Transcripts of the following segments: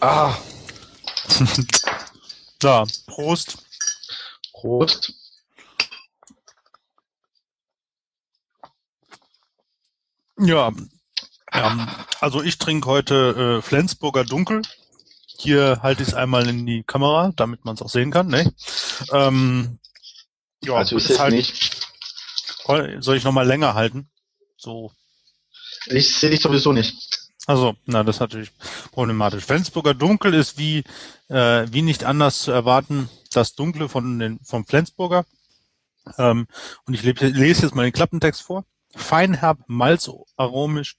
Ah. da, Prost. Prost. Ja, ähm, also ich trinke heute äh, Flensburger Dunkel. Hier halte ich es einmal in die Kamera, damit man es auch sehen kann. Ne? Ähm, ja, also ist es halt, nicht. Soll ich nochmal länger halten? So. Ich sehe dich sowieso nicht. Also, na, das ist natürlich problematisch. Flensburger Dunkel ist wie, äh, wie nicht anders zu erwarten, das Dunkle von den, vom Flensburger. Ähm, und ich lese jetzt mal den Klappentext vor. Feinherb, malzaromisch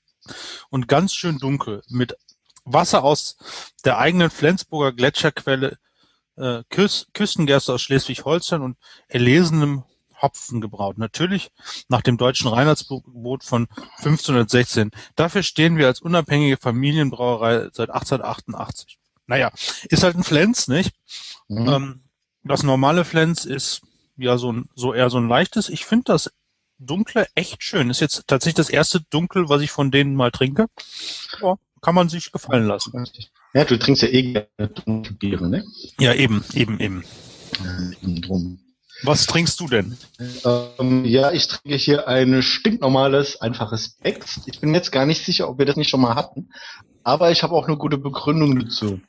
und ganz schön dunkel mit Wasser aus der eigenen Flensburger Gletscherquelle, äh, Küs Küstengerste aus Schleswig-Holstein und erlesenem Hopfen gebraut. Natürlich nach dem deutschen Reinheitsgebot von 1516. Dafür stehen wir als unabhängige Familienbrauerei seit 1888. Naja, ist halt ein Flens, nicht? Mhm. Ähm, das normale Flens ist ja so, ein, so eher so ein leichtes. Ich finde das dunkle echt schön. Ist jetzt tatsächlich das erste Dunkel, was ich von denen mal trinke. Ja, kann man sich gefallen lassen. Ja, du trinkst ja eh gerne dunkle Biere, ne? Ja, eben, eben, eben. Ja, eben drum. Was trinkst du denn? Ähm, ja, ich trinke hier ein stinknormales, einfaches Becks. Ich bin jetzt gar nicht sicher, ob wir das nicht schon mal hatten, aber ich habe auch eine gute Begründung dazu.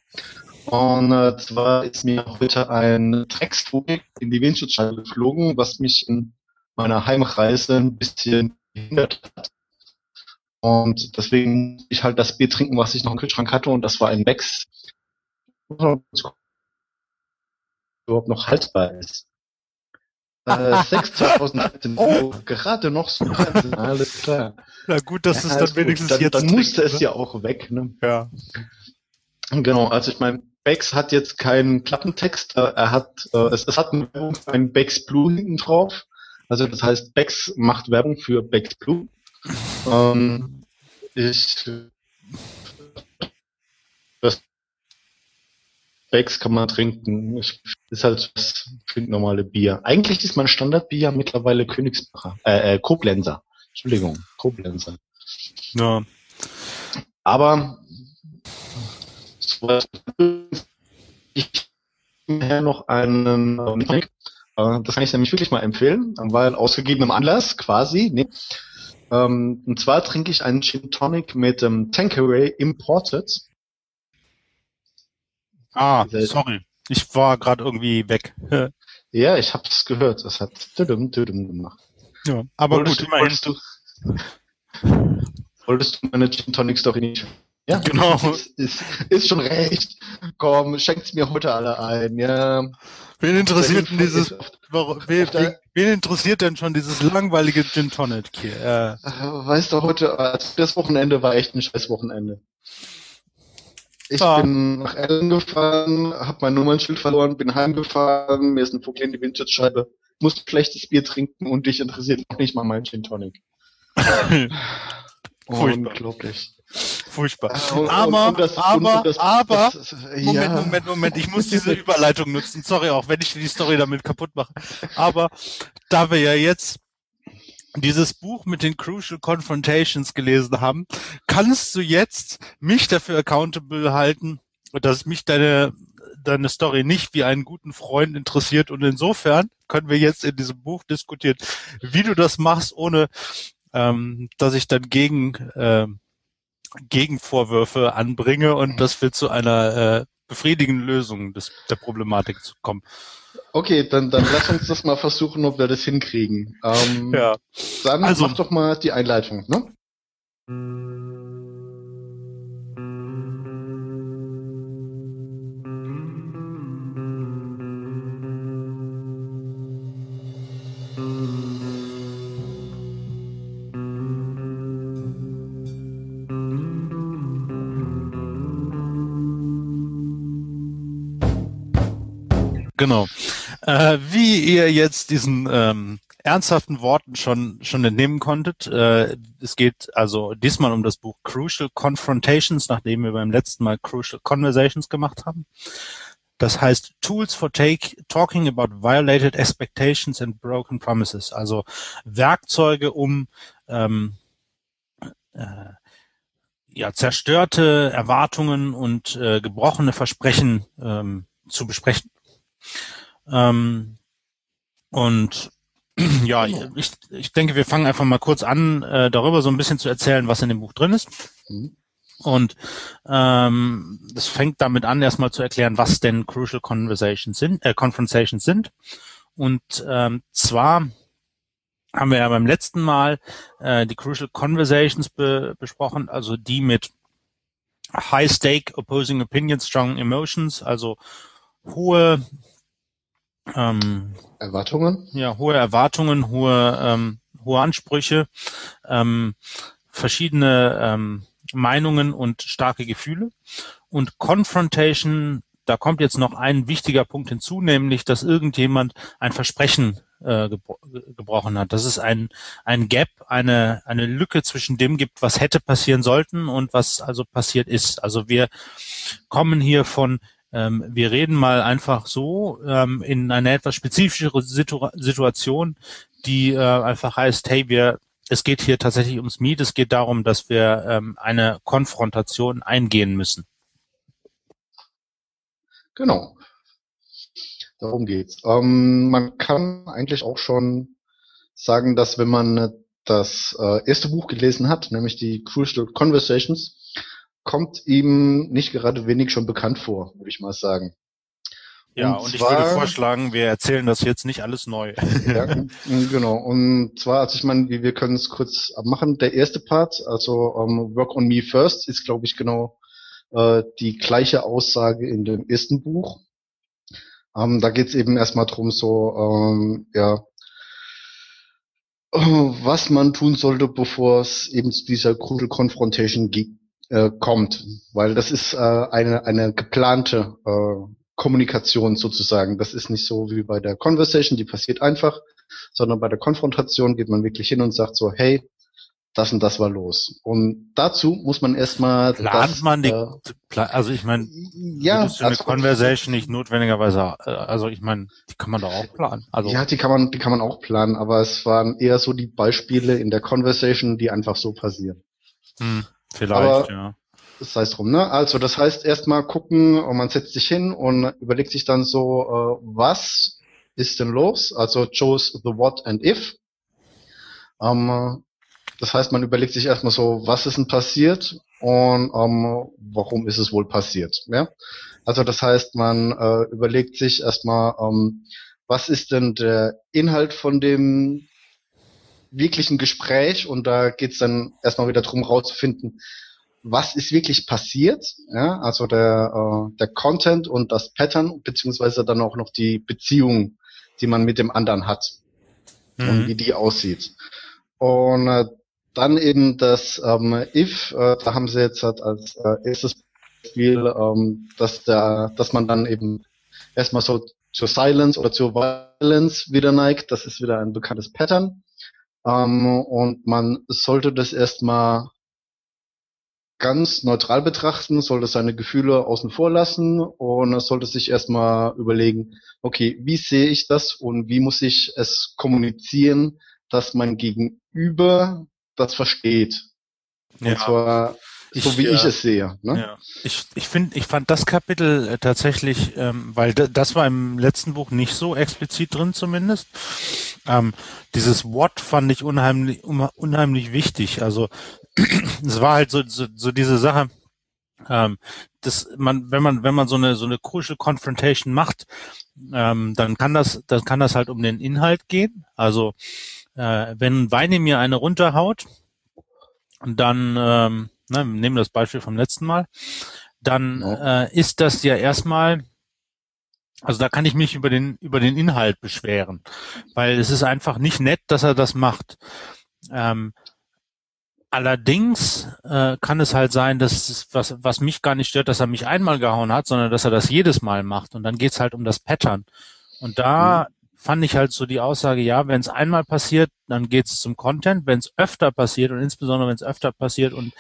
Und äh, zwar ist mir heute ein Drecksvogel in die Windschutzscheibe geflogen, was mich in meiner Heimreise ein bisschen gehindert hat. Und deswegen muss ich halt das Bier trinken, was ich noch im Kühlschrank hatte, und das war ein Becks. Überhaupt noch haltbar ist. Äh, 6 2013 oh. gerade noch so alles klar. Na gut, dass ja, es dann wenigstens dann, jetzt Dann musste es ne? ja auch weg, ne? Ja. Genau, also ich meine, Bex hat jetzt keinen Klappentext, äh, er hat, äh, es, es hat ein Bex Blue hinten drauf. Also das heißt, Bex macht Werbung für Bex Blue. Ähm, ich das Becks kann man trinken. Ist halt das normale Bier. Eigentlich ist mein Standardbier mittlerweile Königsbacher, äh, äh, Koblenzer. Entschuldigung, Koblenzer. Ja. Aber ich hier noch einen äh, das kann ich nämlich wirklich mal empfehlen, weil ausgegebenem Anlass quasi. Nee. Ähm, und zwar trinke ich einen Gin Tonic mit ähm, Tanqueray Imported. Ah, sorry. Ich war gerade irgendwie weg. ja, ich habe es gehört. Das hat düdüm, düdüm gemacht. Ja, aber wolltest gut, du, immerhin. Wolltest du, wolltest du meine Gin Tonic Story nicht ja, genau. Ist, ist, ist schon recht. Komm, schenkt's mir heute alle ein, ja. Wen interessiert denn dieses, wen, wen, interessiert denn schon dieses langweilige Gin Tonic hier? Äh. Weißt du, heute, also das Wochenende war echt ein scheiß Wochenende. Ich ah. bin nach Ellen gefahren, hab mein Nummernschild verloren, bin heimgefahren, mir ist ein Vogel in die Windschutzscheibe, musste schlechtes Bier trinken und dich interessiert auch nicht mal mein Gin Tonic. Unglaublich. Furchtbar. Äh, aber, und das, aber, das, aber, das, Moment, ja. Moment, Moment, ich muss diese Überleitung nutzen. Sorry auch, wenn ich die Story damit kaputt mache. Aber da wir ja jetzt dieses Buch mit den Crucial Confrontations gelesen haben, kannst du jetzt mich dafür accountable halten, dass mich deine deine Story nicht wie einen guten Freund interessiert und insofern können wir jetzt in diesem Buch diskutieren, wie du das machst, ohne ähm, dass ich dann gegen ähm, Gegenvorwürfe anbringe und mhm. das wird zu einer äh, befriedigenden Lösung des, der Problematik kommen. Okay, dann, dann lass uns das mal versuchen, ob wir das hinkriegen. Ähm, ja. Dann also, mach doch mal die Einleitung, ne? Genau. Äh, wie ihr jetzt diesen ähm, ernsthaften Worten schon schon entnehmen konntet, äh, es geht also diesmal um das Buch Crucial Confrontations, nachdem wir beim letzten Mal Crucial Conversations gemacht haben. Das heißt Tools for take, Talking about Violated Expectations and Broken Promises, also Werkzeuge, um ähm, äh, ja, zerstörte Erwartungen und äh, gebrochene Versprechen ähm, zu besprechen. Ähm, und ja, ich, ich denke, wir fangen einfach mal kurz an, äh, darüber so ein bisschen zu erzählen, was in dem Buch drin ist. Mhm. Und ähm, das fängt damit an, erstmal zu erklären, was denn Crucial Conversations sind, äh, Confrontations sind. Und ähm, zwar haben wir ja beim letzten Mal äh, die Crucial Conversations be besprochen, also die mit High Stake Opposing Opinions, Strong Emotions, also hohe ähm, Erwartungen. Ja, hohe Erwartungen, hohe ähm, hohe Ansprüche, ähm, verschiedene ähm, Meinungen und starke Gefühle. Und Confrontation, da kommt jetzt noch ein wichtiger Punkt hinzu, nämlich, dass irgendjemand ein Versprechen äh, gebro gebrochen hat. Dass es ein, ein Gap, eine, eine Lücke zwischen dem gibt, was hätte passieren sollten und was also passiert ist. Also wir kommen hier von ähm, wir reden mal einfach so ähm, in eine etwas spezifischere Situ Situation, die äh, einfach heißt, hey, wir es geht hier tatsächlich ums Miet. Es geht darum, dass wir ähm, eine Konfrontation eingehen müssen. Genau. Darum geht's. Ähm, man kann eigentlich auch schon sagen, dass wenn man das äh, erste Buch gelesen hat, nämlich die Crucial Conversations, kommt ihm nicht gerade wenig schon bekannt vor, würde ich mal sagen. Ja, und, und zwar, ich würde vorschlagen, wir erzählen das jetzt nicht alles neu. ja, genau. Und zwar, also ich meine, wir können es kurz abmachen. Der erste Part, also um, ähm, Work on Me First, ist, glaube ich, genau äh, die gleiche Aussage in dem ersten Buch. Ähm, da geht es eben erstmal drum, so, ähm, ja, was man tun sollte, bevor es eben zu dieser Crucial Confrontation äh, kommt. Weil das ist äh, eine, eine geplante äh, Kommunikation sozusagen. Das ist nicht so wie bei der Conversation, die passiert einfach, sondern bei der Konfrontation geht man wirklich hin und sagt so, hey, das und das war los. Und dazu muss man erstmal. Plant das, man die, äh, also ich meine, ja, eine also, Conversation nicht notwendigerweise, äh, also ich meine, die kann man doch auch planen. Also ja, die kann man, die kann man auch planen, aber es waren eher so die Beispiele in der Conversation, die einfach so passieren. Hm, vielleicht, aber, ja. Das heißt drum, ne? Also das heißt erstmal gucken und man setzt sich hin und überlegt sich dann so, äh, was ist denn los? Also chose the what and if. Ähm, das heißt, man überlegt sich erstmal so, was ist denn passiert und ähm, warum ist es wohl passiert. Ja? Also das heißt, man äh, überlegt sich erstmal, ähm, was ist denn der Inhalt von dem wirklichen Gespräch und da geht's dann erstmal wieder drum rauszufinden, was ist wirklich passiert, ja, also der, äh, der Content und das Pattern, beziehungsweise dann auch noch die Beziehung, die man mit dem anderen hat mhm. und wie die aussieht. Und äh, dann eben das ähm, if, äh, da haben sie jetzt halt als äh, erstes Beispiel, ähm, dass der, dass man dann eben erstmal so zur Silence oder zur Violence wieder neigt. Das ist wieder ein bekanntes Pattern. Ähm, und man sollte das erstmal ganz neutral betrachten, sollte seine Gefühle außen vor lassen und sollte sich erstmal überlegen, okay, wie sehe ich das und wie muss ich es kommunizieren, dass mein Gegenüber das versteht. Und ja. zwar so ich, wie ich es sehe. Ne? Ja. Ich, ich finde, ich fand das Kapitel äh, tatsächlich, ähm, weil das war im letzten Buch nicht so explizit drin zumindest. Ähm, dieses What fand ich unheimlich, unheimlich wichtig. Also es war halt so, so, so diese Sache, ähm, dass man, wenn man, wenn man so eine so eine Crucial Confrontation macht, ähm, dann kann das, dann kann das halt um den Inhalt gehen. Also äh, wenn Weine mir eine runterhaut, dann, ähm, ne, nehmen wir das Beispiel vom letzten Mal, dann ja. äh, ist das ja erstmal, also da kann ich mich über den, über den Inhalt beschweren, weil es ist einfach nicht nett, dass er das macht. Ähm, allerdings äh, kann es halt sein, dass es, was, was mich gar nicht stört, dass er mich einmal gehauen hat, sondern dass er das jedes Mal macht. Und dann geht's halt um das Pattern. Und da mhm fand ich halt so die Aussage, ja, wenn es einmal passiert, dann geht es zum Content. Wenn es öfter passiert und insbesondere wenn es öfter passiert und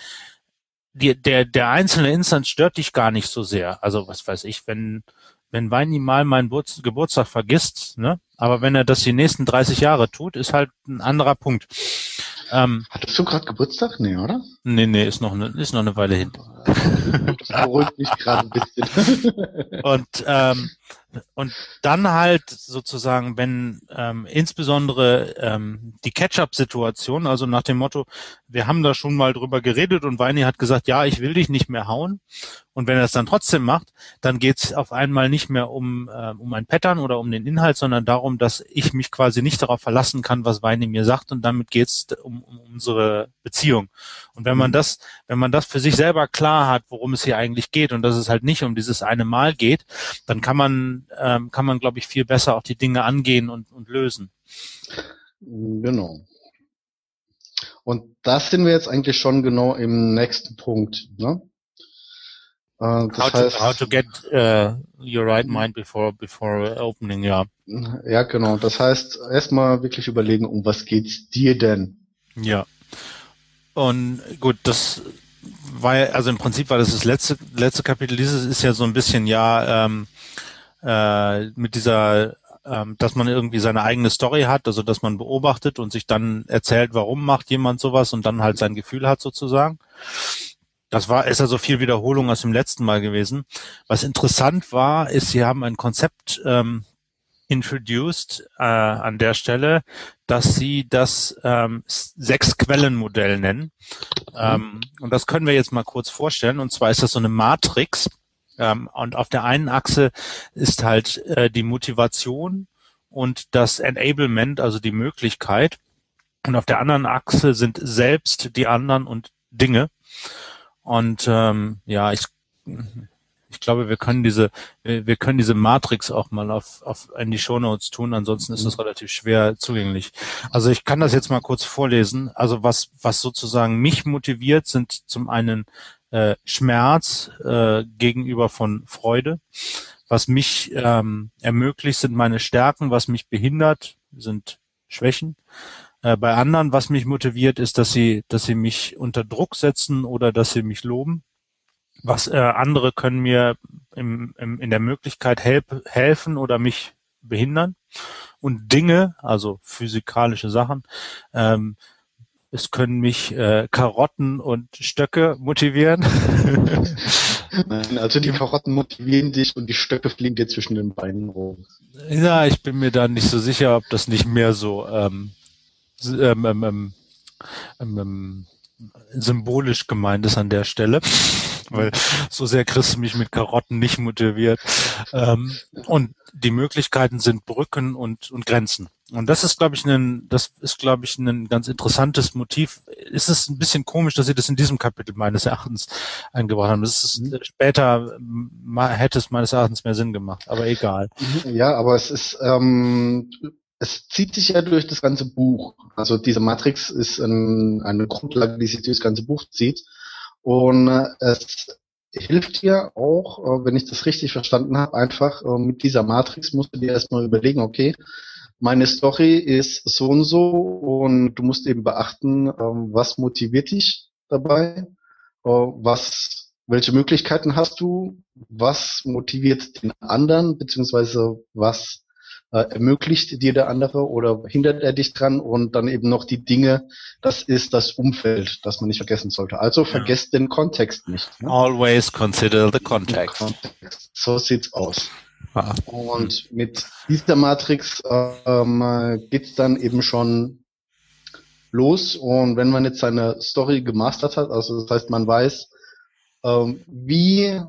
die, der, der einzelne Instanz stört dich gar nicht so sehr. Also was weiß ich, wenn, wenn Weini mal meinen Geburtstag vergisst, ne? Aber wenn er das die nächsten 30 Jahre tut, ist halt ein anderer Punkt. Ähm, Hattest du gerade Geburtstag? Nee, oder? Nee, nee, ist noch eine, ist noch eine Weile hin. Das beruhigt mich gerade ein bisschen. und, ähm, und dann halt sozusagen, wenn ähm, insbesondere ähm, die Catch-up-Situation, also nach dem Motto, wir haben da schon mal drüber geredet und Weini hat gesagt, ja, ich will dich nicht mehr hauen. Und wenn er es dann trotzdem macht, dann geht es auf einmal nicht mehr um, äh, um ein Pattern oder um den Inhalt, sondern darum, dass ich mich quasi nicht darauf verlassen kann, was Weini mir sagt und damit geht es um, um unsere Beziehung. Und wenn man mhm. das, wenn man das für sich selber klar hat, worum es hier eigentlich geht und dass es halt nicht um dieses eine Mal geht, dann kann man, ähm, kann man, glaube ich, viel besser auch die Dinge angehen und, und lösen. Genau. Und das sind wir jetzt eigentlich schon genau im nächsten Punkt. Ne? Das how, heißt, to, how to get uh, your right mind before before opening, ja. Ja, genau. Das heißt, erstmal wirklich überlegen, um was geht's dir denn? Ja. Und gut, das ja, also im Prinzip war das das letzte letzte Kapitel. Dieses ist ja so ein bisschen ja ähm, äh, mit dieser ähm, dass man irgendwie seine eigene Story hat, also dass man beobachtet und sich dann erzählt, warum macht jemand sowas und dann halt sein Gefühl hat sozusagen. Das war, ist also viel Wiederholung aus dem letzten Mal gewesen. Was interessant war, ist, sie haben ein Konzept ähm, introduced äh, an der Stelle, dass sie das ähm, Sechs-Quellen-Modell nennen. Ähm, und das können wir jetzt mal kurz vorstellen. Und zwar ist das so eine Matrix. Ähm, und auf der einen Achse ist halt äh, die Motivation und das Enablement, also die Möglichkeit. Und auf der anderen Achse sind selbst die anderen und Dinge. Und ähm, ja, ich, ich glaube, wir können diese, wir, können diese Matrix auch mal auf, auf in die Show Notes tun, ansonsten ist das relativ schwer zugänglich. Also ich kann das jetzt mal kurz vorlesen. Also was, was sozusagen mich motiviert, sind zum einen äh, Schmerz äh, gegenüber von Freude. Was mich ähm, ermöglicht, sind meine Stärken. Was mich behindert, sind Schwächen. Äh, bei anderen, was mich motiviert, ist, dass sie, dass sie mich unter Druck setzen oder dass sie mich loben. Was äh, andere können mir im, im, in der Möglichkeit help, helfen oder mich behindern. Und Dinge, also physikalische Sachen, ähm, es können mich äh, Karotten und Stöcke motivieren. Nein, also die Karotten motivieren dich und die Stöcke fliegen dir zwischen den Beinen rum. Ja, ich bin mir da nicht so sicher, ob das nicht mehr so ähm, ähm, ähm, ähm, ähm, ähm, symbolisch gemeint ist an der Stelle, weil so sehr kriegst du mich mit Karotten nicht motiviert. Ähm, und die Möglichkeiten sind Brücken und, und Grenzen. Und das ist, glaube ich, ein, das ist, glaube ich, ein ganz interessantes Motiv. Ist es ein bisschen komisch, dass Sie das in diesem Kapitel meines Erachtens eingebracht haben. Das ist mhm. später hätte es meines Erachtens mehr Sinn gemacht, aber egal. Ja, aber es ist ähm, es zieht sich ja durch das ganze Buch. Also diese Matrix ist ein, eine Grundlage, die sich durch das ganze Buch zieht. Und äh, es hilft dir auch, äh, wenn ich das richtig verstanden habe, einfach äh, mit dieser Matrix musst du dir erstmal überlegen, okay, meine Story ist so und so und du musst eben beachten, ähm, was motiviert dich dabei, was, welche Möglichkeiten hast du, was motiviert den anderen, beziehungsweise was äh, ermöglicht dir der andere oder hindert er dich dran und dann eben noch die Dinge, das ist das Umfeld, das man nicht vergessen sollte. Also vergesst ja. den Kontext nicht. Ne? Always consider the context. context. So sieht's aus. Ah. Und mit dieser Matrix ähm, geht's dann eben schon los und wenn man jetzt seine Story gemastert hat, also das heißt, man weiß, ähm, wie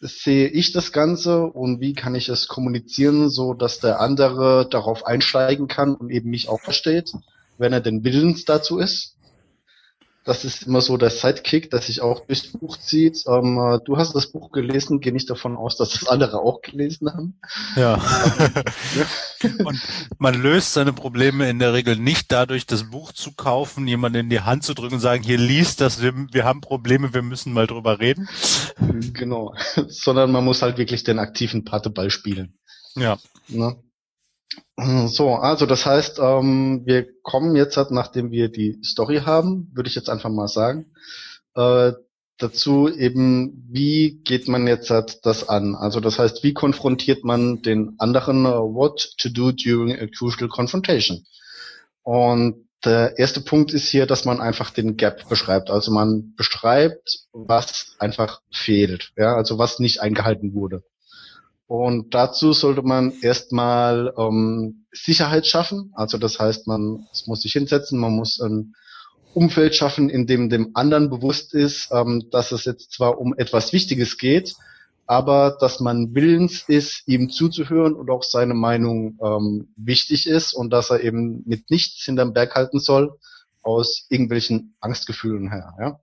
sehe ich das Ganze und wie kann ich es kommunizieren, so dass der andere darauf einsteigen kann und eben mich auch versteht, wenn er denn willens dazu ist. Das ist immer so der Sidekick, dass sich auch durchs Buch zieht. Ähm, äh, du hast das Buch gelesen, gehe nicht davon aus, dass das andere auch gelesen haben. Ja. Und man löst seine Probleme in der Regel nicht dadurch, das Buch zu kaufen, jemanden in die Hand zu drücken und sagen, hier liest das, wir, wir haben Probleme, wir müssen mal drüber reden. Genau. Sondern man muss halt wirklich den aktiven Parteball spielen. Ja. Ne? So, also das heißt, ähm, wir kommen jetzt, halt, nachdem wir die Story haben, würde ich jetzt einfach mal sagen, äh, dazu eben, wie geht man jetzt halt das an? Also das heißt, wie konfrontiert man den anderen, uh, what to do during a crucial confrontation? Und der erste Punkt ist hier, dass man einfach den Gap beschreibt. Also man beschreibt, was einfach fehlt, ja, also was nicht eingehalten wurde. Und dazu sollte man erstmal ähm, Sicherheit schaffen. Also das heißt, man muss sich hinsetzen, man muss ein Umfeld schaffen, in dem dem anderen bewusst ist, ähm, dass es jetzt zwar um etwas Wichtiges geht, aber dass man willens ist, ihm zuzuhören und auch seine Meinung ähm, wichtig ist und dass er eben mit nichts hinterm Berg halten soll aus irgendwelchen Angstgefühlen her. Ja?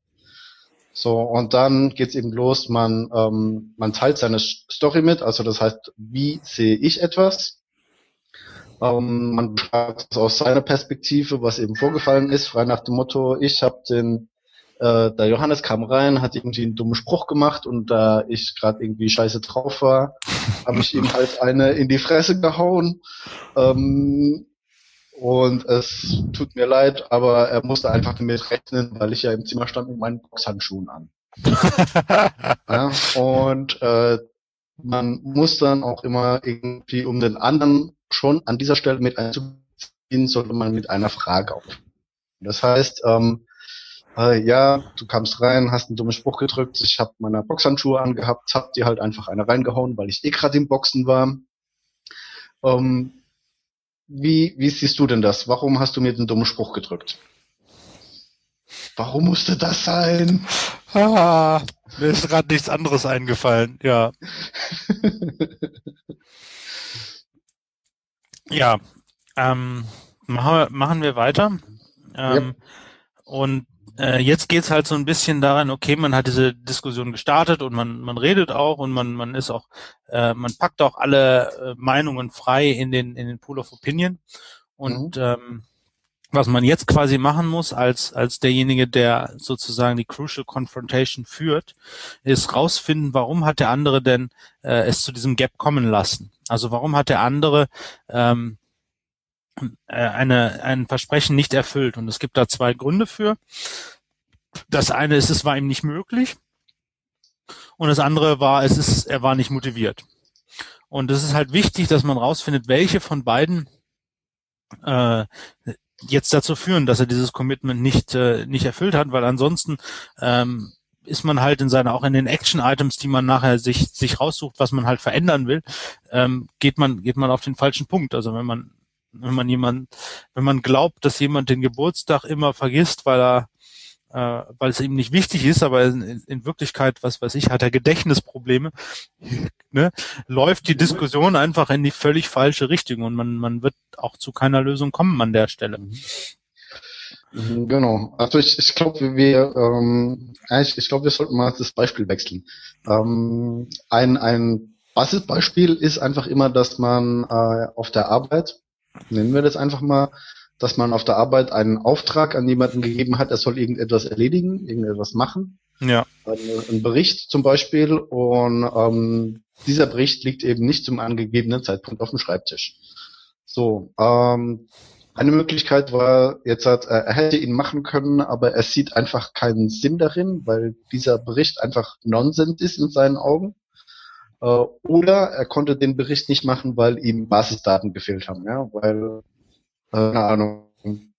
So, und dann geht's eben los, man, ähm, man teilt seine Story mit, also das heißt, wie sehe ich etwas? Ähm, man beschreibt es aus seiner Perspektive, was eben vorgefallen ist, frei nach dem Motto, ich habe den äh, der Johannes kam rein, hat irgendwie einen dummen Spruch gemacht und da ich gerade irgendwie scheiße drauf war, habe ich ihm halt eine in die Fresse gehauen. Ähm, und es tut mir leid, aber er musste einfach damit rechnen, weil ich ja im Zimmer stand mit meinen Boxhandschuhen an. ja, und äh, man muss dann auch immer irgendwie, um den anderen schon an dieser Stelle mit einzuziehen, sollte man mit einer Frage auf. Das heißt, ähm, äh, ja, du kamst rein, hast einen dummen Spruch gedrückt, ich habe meine Boxhandschuhe angehabt, hab dir halt einfach eine reingehauen, weil ich eh gerade im Boxen war. Ähm, wie, wie siehst du denn das? Warum hast du mir den dummen Spruch gedrückt? Warum musste das sein? Ah, mir ist gerade nichts anderes eingefallen, ja. ja, ähm, machen, wir, machen wir weiter. Ähm, ja. Und äh, jetzt geht's halt so ein bisschen daran, okay, man hat diese Diskussion gestartet und man, man redet auch und man, man ist auch, äh, man packt auch alle äh, Meinungen frei in den, in den Pool of Opinion. Und mhm. ähm, was man jetzt quasi machen muss als, als derjenige, der sozusagen die Crucial Confrontation führt, ist rausfinden, warum hat der andere denn äh, es zu diesem Gap kommen lassen? Also warum hat der andere ähm, äh, eine, ein Versprechen nicht erfüllt. Und es gibt da zwei Gründe für. Das eine ist, es war ihm nicht möglich. Und das andere war, es ist, er war nicht motiviert. Und es ist halt wichtig, dass man rausfindet, welche von beiden äh, jetzt dazu führen, dass er dieses Commitment nicht äh, nicht erfüllt hat, weil ansonsten ähm, ist man halt in seiner auch in den Action-Items, die man nachher sich sich raussucht, was man halt verändern will, ähm, geht man geht man auf den falschen Punkt. Also wenn man wenn man jemand, wenn man glaubt, dass jemand den Geburtstag immer vergisst, weil er äh, weil es ihm nicht wichtig ist, aber in, in, Wirklichkeit, was weiß ich, hat er Gedächtnisprobleme, ne, läuft die Diskussion einfach in die völlig falsche Richtung und man, man wird auch zu keiner Lösung kommen an der Stelle. Mhm, genau. Also ich, ich glaube, wir, ähm, ich, ich glaube, wir sollten mal das Beispiel wechseln. Ähm, ein, ein Basisbeispiel ist einfach immer, dass man äh, auf der Arbeit nennen wir das einfach mal, dass man auf der Arbeit einen Auftrag an jemanden gegeben hat, er soll irgendetwas erledigen, irgendetwas machen. Ja. Ein, Bericht zum Beispiel und ähm, dieser Bericht liegt eben nicht zum angegebenen Zeitpunkt auf dem Schreibtisch. So, ähm, eine Möglichkeit war, jetzt hat, äh, er hätte ihn machen können, aber er sieht einfach keinen Sinn darin, weil dieser Bericht einfach Nonsens ist in seinen Augen. Äh, oder er konnte den Bericht nicht machen, weil ihm Basisdaten gefehlt haben, ja, weil, keine Ahnung,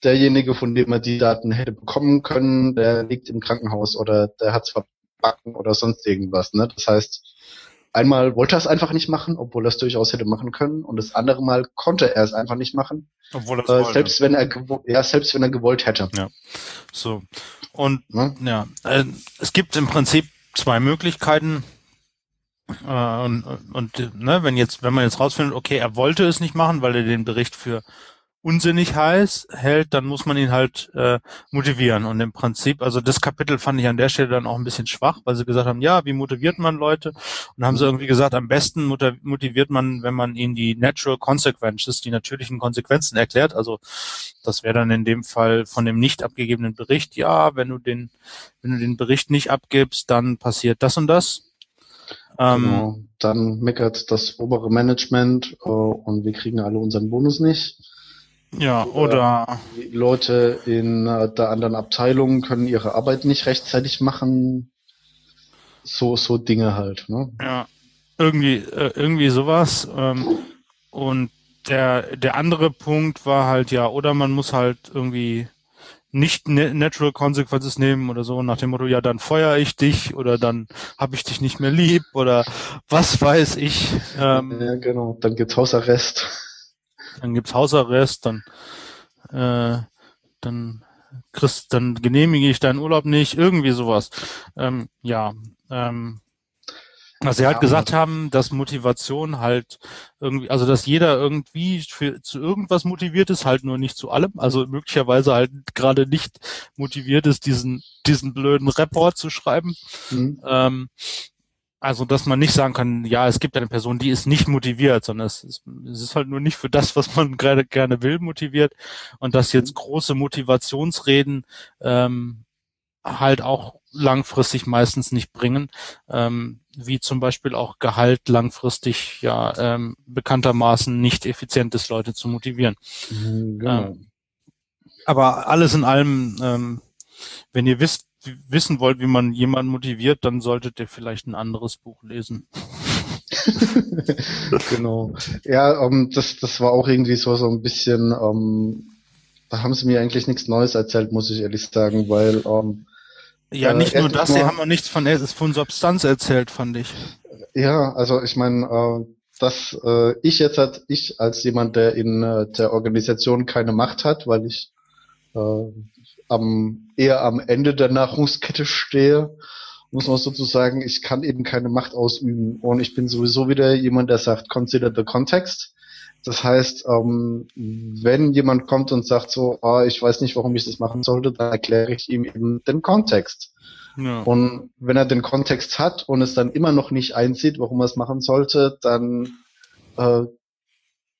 derjenige, von dem er die Daten hätte bekommen können, der liegt im Krankenhaus oder der hat's verbacken oder sonst irgendwas, ne? Das heißt, einmal wollte er es einfach nicht machen, obwohl er es durchaus hätte machen können, und das andere Mal konnte er es einfach nicht machen, obwohl er es äh, selbst wenn er ja selbst wenn er gewollt hätte. Ja. So. Und ja, ja äh, es gibt im Prinzip zwei Möglichkeiten, äh, und, und ne, wenn jetzt, wenn man jetzt rausfindet, okay, er wollte es nicht machen, weil er den Bericht für unsinnig heiß hält, dann muss man ihn halt äh, motivieren. Und im Prinzip, also das Kapitel fand ich an der Stelle dann auch ein bisschen schwach, weil sie gesagt haben, ja, wie motiviert man Leute? Und haben sie irgendwie gesagt, am besten motiviert man, wenn man ihnen die Natural Consequences, die natürlichen Konsequenzen erklärt. Also das wäre dann in dem Fall von dem nicht abgegebenen Bericht, ja, wenn du den, wenn du den Bericht nicht abgibst, dann passiert das und das. Ähm, genau. Dann meckert das obere Management äh, und wir kriegen alle unseren Bonus nicht. Ja, oder die Leute in der anderen Abteilung können ihre Arbeit nicht rechtzeitig machen. So, so Dinge halt. Ne? Ja, irgendwie, äh, irgendwie sowas. Ähm, und der, der andere Punkt war halt ja, oder man muss halt irgendwie nicht Natural Consequences nehmen oder so nach dem Motto, ja, dann feuer ich dich oder dann habe ich dich nicht mehr lieb oder was weiß ich. Ähm, ja, genau. Dann gibt's Hausarrest. Dann gibt's Hausarrest, dann äh, dann kriegst, dann genehmige ich deinen Urlaub nicht, irgendwie sowas. Ähm, ja, ähm, was sie halt ja, gesagt haben, dass Motivation halt irgendwie, also dass jeder irgendwie für, zu irgendwas motiviert ist, halt nur nicht zu allem. Also möglicherweise halt gerade nicht motiviert ist, diesen, diesen blöden Report zu schreiben. Mhm. Ähm, also, dass man nicht sagen kann, ja, es gibt eine Person, die ist nicht motiviert, sondern es ist, es ist halt nur nicht für das, was man gerade gerne will, motiviert. Und dass jetzt mhm. große Motivationsreden ähm, halt auch langfristig meistens nicht bringen, ähm, wie zum Beispiel auch Gehalt langfristig ja ähm, bekanntermaßen nicht effizient ist, Leute zu motivieren. Mhm, genau. Ähm, aber alles in allem, ähm, wenn ihr wisst, wissen wollt, wie man jemanden motiviert, dann solltet ihr vielleicht ein anderes Buch lesen. genau. Ja, um, ähm, das, das war auch irgendwie so, so ein bisschen, um, ähm, da haben sie mir eigentlich nichts Neues erzählt, muss ich ehrlich sagen, weil um, ähm, ja, nicht äh, nur das, sie haben auch nichts von, von Substanz erzählt, fand ich. Ja, also ich meine, äh, dass äh, ich jetzt hat, ich als jemand, der in äh, der Organisation keine Macht hat, weil ich äh, am, eher am Ende der Nahrungskette stehe, muss man sozusagen, ich kann eben keine Macht ausüben. Und ich bin sowieso wieder jemand, der sagt, consider the context. Das heißt, ähm, wenn jemand kommt und sagt so, ah, ich weiß nicht, warum ich das machen sollte, dann erkläre ich ihm eben den Kontext. Ja. Und wenn er den Kontext hat und es dann immer noch nicht einsieht, warum er es machen sollte, dann äh,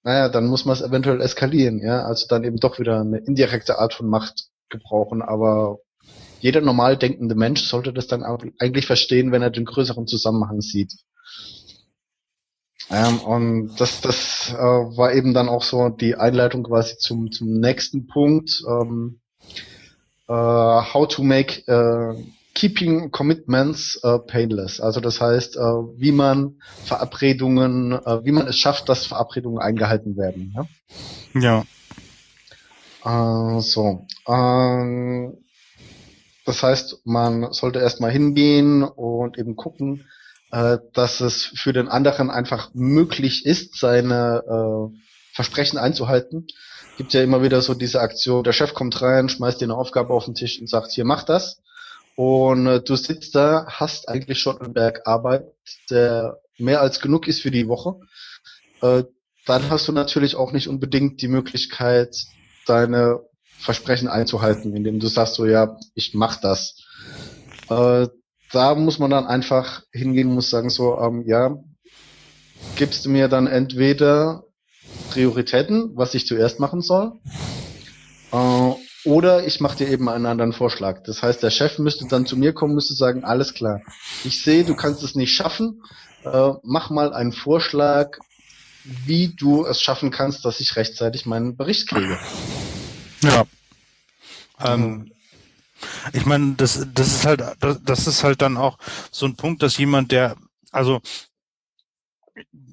naja, dann muss man es eventuell eskalieren, ja. Also dann eben doch wieder eine indirekte Art von Macht gebrauchen. Aber jeder normal denkende Mensch sollte das dann eigentlich verstehen, wenn er den größeren Zusammenhang sieht. Ähm, und das, das äh, war eben dann auch so die Einleitung quasi zum, zum nächsten Punkt. Ähm, äh, how to make äh, keeping commitments äh, painless. Also das heißt, äh, wie man Verabredungen, äh, wie man es schafft, dass Verabredungen eingehalten werden. Ja. ja. Äh, so. Äh, das heißt, man sollte erstmal hingehen und eben gucken, äh, dass es für den anderen einfach möglich ist, seine äh, Versprechen einzuhalten. Gibt ja immer wieder so diese Aktion, der Chef kommt rein, schmeißt dir eine Aufgabe auf den Tisch und sagt, hier mach das. Und äh, du sitzt da, hast eigentlich schon einen Berg Arbeit, der mehr als genug ist für die Woche. Äh, dann hast du natürlich auch nicht unbedingt die Möglichkeit, deine Versprechen einzuhalten, indem du sagst so, ja, ich mach das. Äh, da muss man dann einfach hingehen, muss sagen so, ähm, ja, gibst du mir dann entweder Prioritäten, was ich zuerst machen soll, äh, oder ich mache dir eben einen anderen Vorschlag. Das heißt, der Chef müsste dann zu mir kommen, müsste sagen, alles klar, ich sehe, du kannst es nicht schaffen, äh, mach mal einen Vorschlag, wie du es schaffen kannst, dass ich rechtzeitig meinen Bericht kriege. Ja. Ähm, ich meine, das, das ist halt, das, das ist halt dann auch so ein Punkt, dass jemand, der, also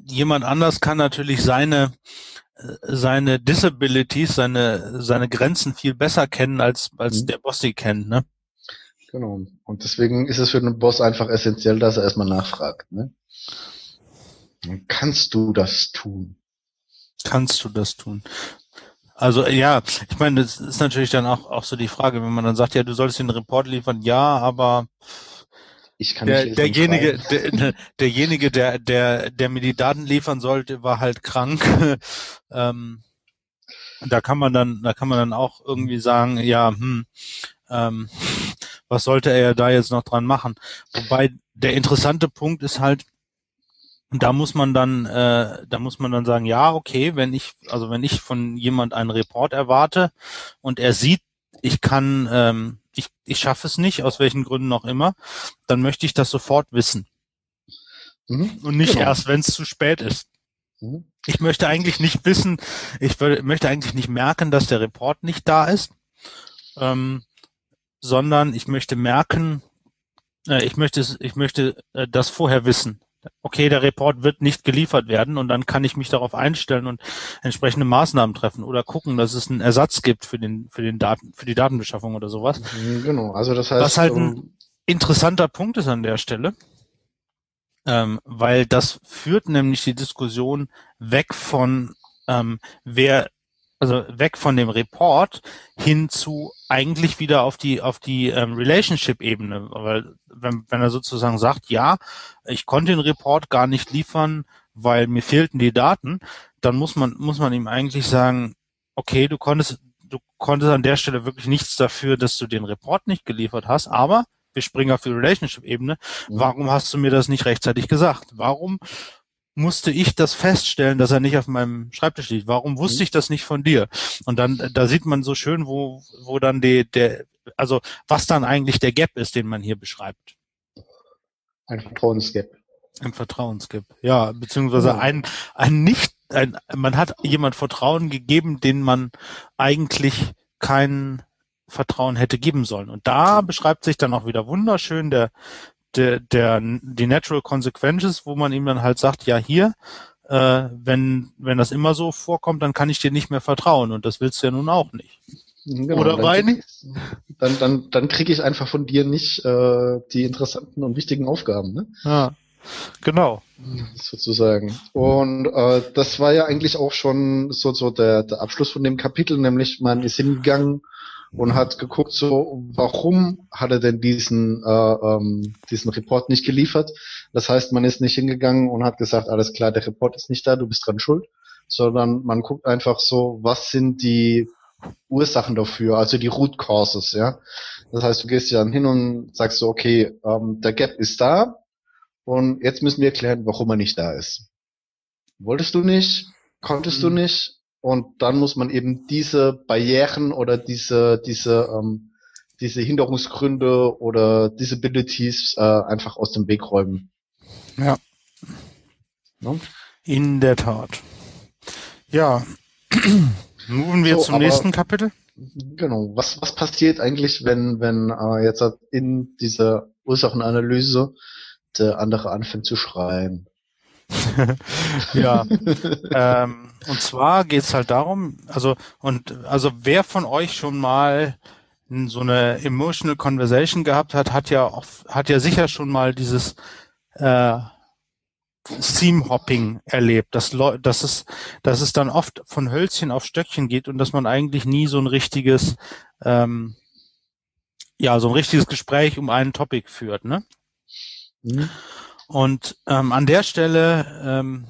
jemand anders kann natürlich seine seine Disabilities, seine seine Grenzen viel besser kennen als als mhm. der Boss sie kennt, ne? Genau. Und deswegen ist es für den Boss einfach essentiell, dass er erstmal nachfragt, ne? Kannst du das tun? Kannst du das tun? Also ja, ich meine, das ist natürlich dann auch, auch so die Frage, wenn man dann sagt, ja, du solltest den Report liefern, ja, aber ich kann der, nicht derjenige, der, derjenige, der, der, der mir die Daten liefern sollte, war halt krank. ähm, da kann man dann, da kann man dann auch irgendwie sagen, ja, hm, ähm, was sollte er da jetzt noch dran machen? Wobei der interessante Punkt ist halt, da muss man dann, äh, da muss man dann sagen, ja, okay, wenn ich, also wenn ich von jemand einen Report erwarte und er sieht, ich kann, ähm, ich, ich schaffe es nicht, aus welchen Gründen auch immer, dann möchte ich das sofort wissen. Mhm, und nicht genau. erst, wenn es zu spät ist. Mhm. Ich möchte eigentlich nicht wissen, ich möchte eigentlich nicht merken, dass der Report nicht da ist, ähm, sondern ich möchte merken, äh, ich möchte, ich möchte äh, das vorher wissen okay, der Report wird nicht geliefert werden und dann kann ich mich darauf einstellen und entsprechende Maßnahmen treffen oder gucken, dass es einen Ersatz gibt für den, für den Daten, für die Datenbeschaffung oder sowas. Genau, also das heißt. Was halt ein interessanter Punkt ist an der Stelle, ähm, weil das führt nämlich die Diskussion weg von ähm, wer also weg von dem Report hin zu eigentlich wieder auf die auf die ähm, Relationship-Ebene, weil wenn, wenn er sozusagen sagt, ja, ich konnte den Report gar nicht liefern, weil mir fehlten die Daten, dann muss man muss man ihm eigentlich sagen, okay, du konntest du konntest an der Stelle wirklich nichts dafür, dass du den Report nicht geliefert hast, aber wir springen auf die Relationship-Ebene. Mhm. Warum hast du mir das nicht rechtzeitig gesagt? Warum musste ich das feststellen, dass er nicht auf meinem Schreibtisch liegt? Warum wusste mhm. ich das nicht von dir? Und dann, da sieht man so schön, wo, wo dann die, der, also was dann eigentlich der Gap ist, den man hier beschreibt. Ein Vertrauensgap. Ein Vertrauensgap, ja, beziehungsweise ja. ein, ein nicht, ein, man hat jemand Vertrauen gegeben, den man eigentlich kein Vertrauen hätte geben sollen. Und da beschreibt sich dann auch wieder wunderschön der, der, der, die Natural Consequences, wo man ihm dann halt sagt, ja hier, äh, wenn, wenn das immer so vorkommt, dann kann ich dir nicht mehr vertrauen und das willst du ja nun auch nicht. Genau, Oder Weini? Dann, dann, dann kriege ich einfach von dir nicht äh, die interessanten und wichtigen Aufgaben. Ne? Ja, genau. Sozusagen. Und äh, das war ja eigentlich auch schon so, so der, der Abschluss von dem Kapitel, nämlich man ist hingegangen und hat geguckt, so warum hat er denn diesen äh, ähm, diesen Report nicht geliefert. Das heißt, man ist nicht hingegangen und hat gesagt, alles klar, der Report ist nicht da, du bist dran schuld, sondern man guckt einfach so, was sind die Ursachen dafür, also die Root Causes, ja. Das heißt, du gehst dann hin und sagst so, okay, ähm, der Gap ist da und jetzt müssen wir erklären, warum er nicht da ist. Wolltest du nicht? Konntest mhm. du nicht? Und dann muss man eben diese Barrieren oder diese, diese, ähm, diese Hinderungsgründe oder Disabilities äh, einfach aus dem Weg räumen. Ja. No? In der Tat. Ja. Moven wir so, zum nächsten Kapitel. Genau. Was, was passiert eigentlich, wenn, wenn äh, jetzt in dieser Ursachenanalyse der andere anfängt zu schreien? ja. ähm, und zwar geht's halt darum, also und also wer von euch schon mal so eine emotional conversation gehabt hat, hat ja auch, hat ja sicher schon mal dieses äh, Theme Hopping erlebt, dass, dass es dass es dann oft von Hölzchen auf Stöckchen geht und dass man eigentlich nie so ein richtiges ähm, ja so ein richtiges Gespräch um einen Topic führt, ne? Mhm. Und ähm, an der Stelle ähm,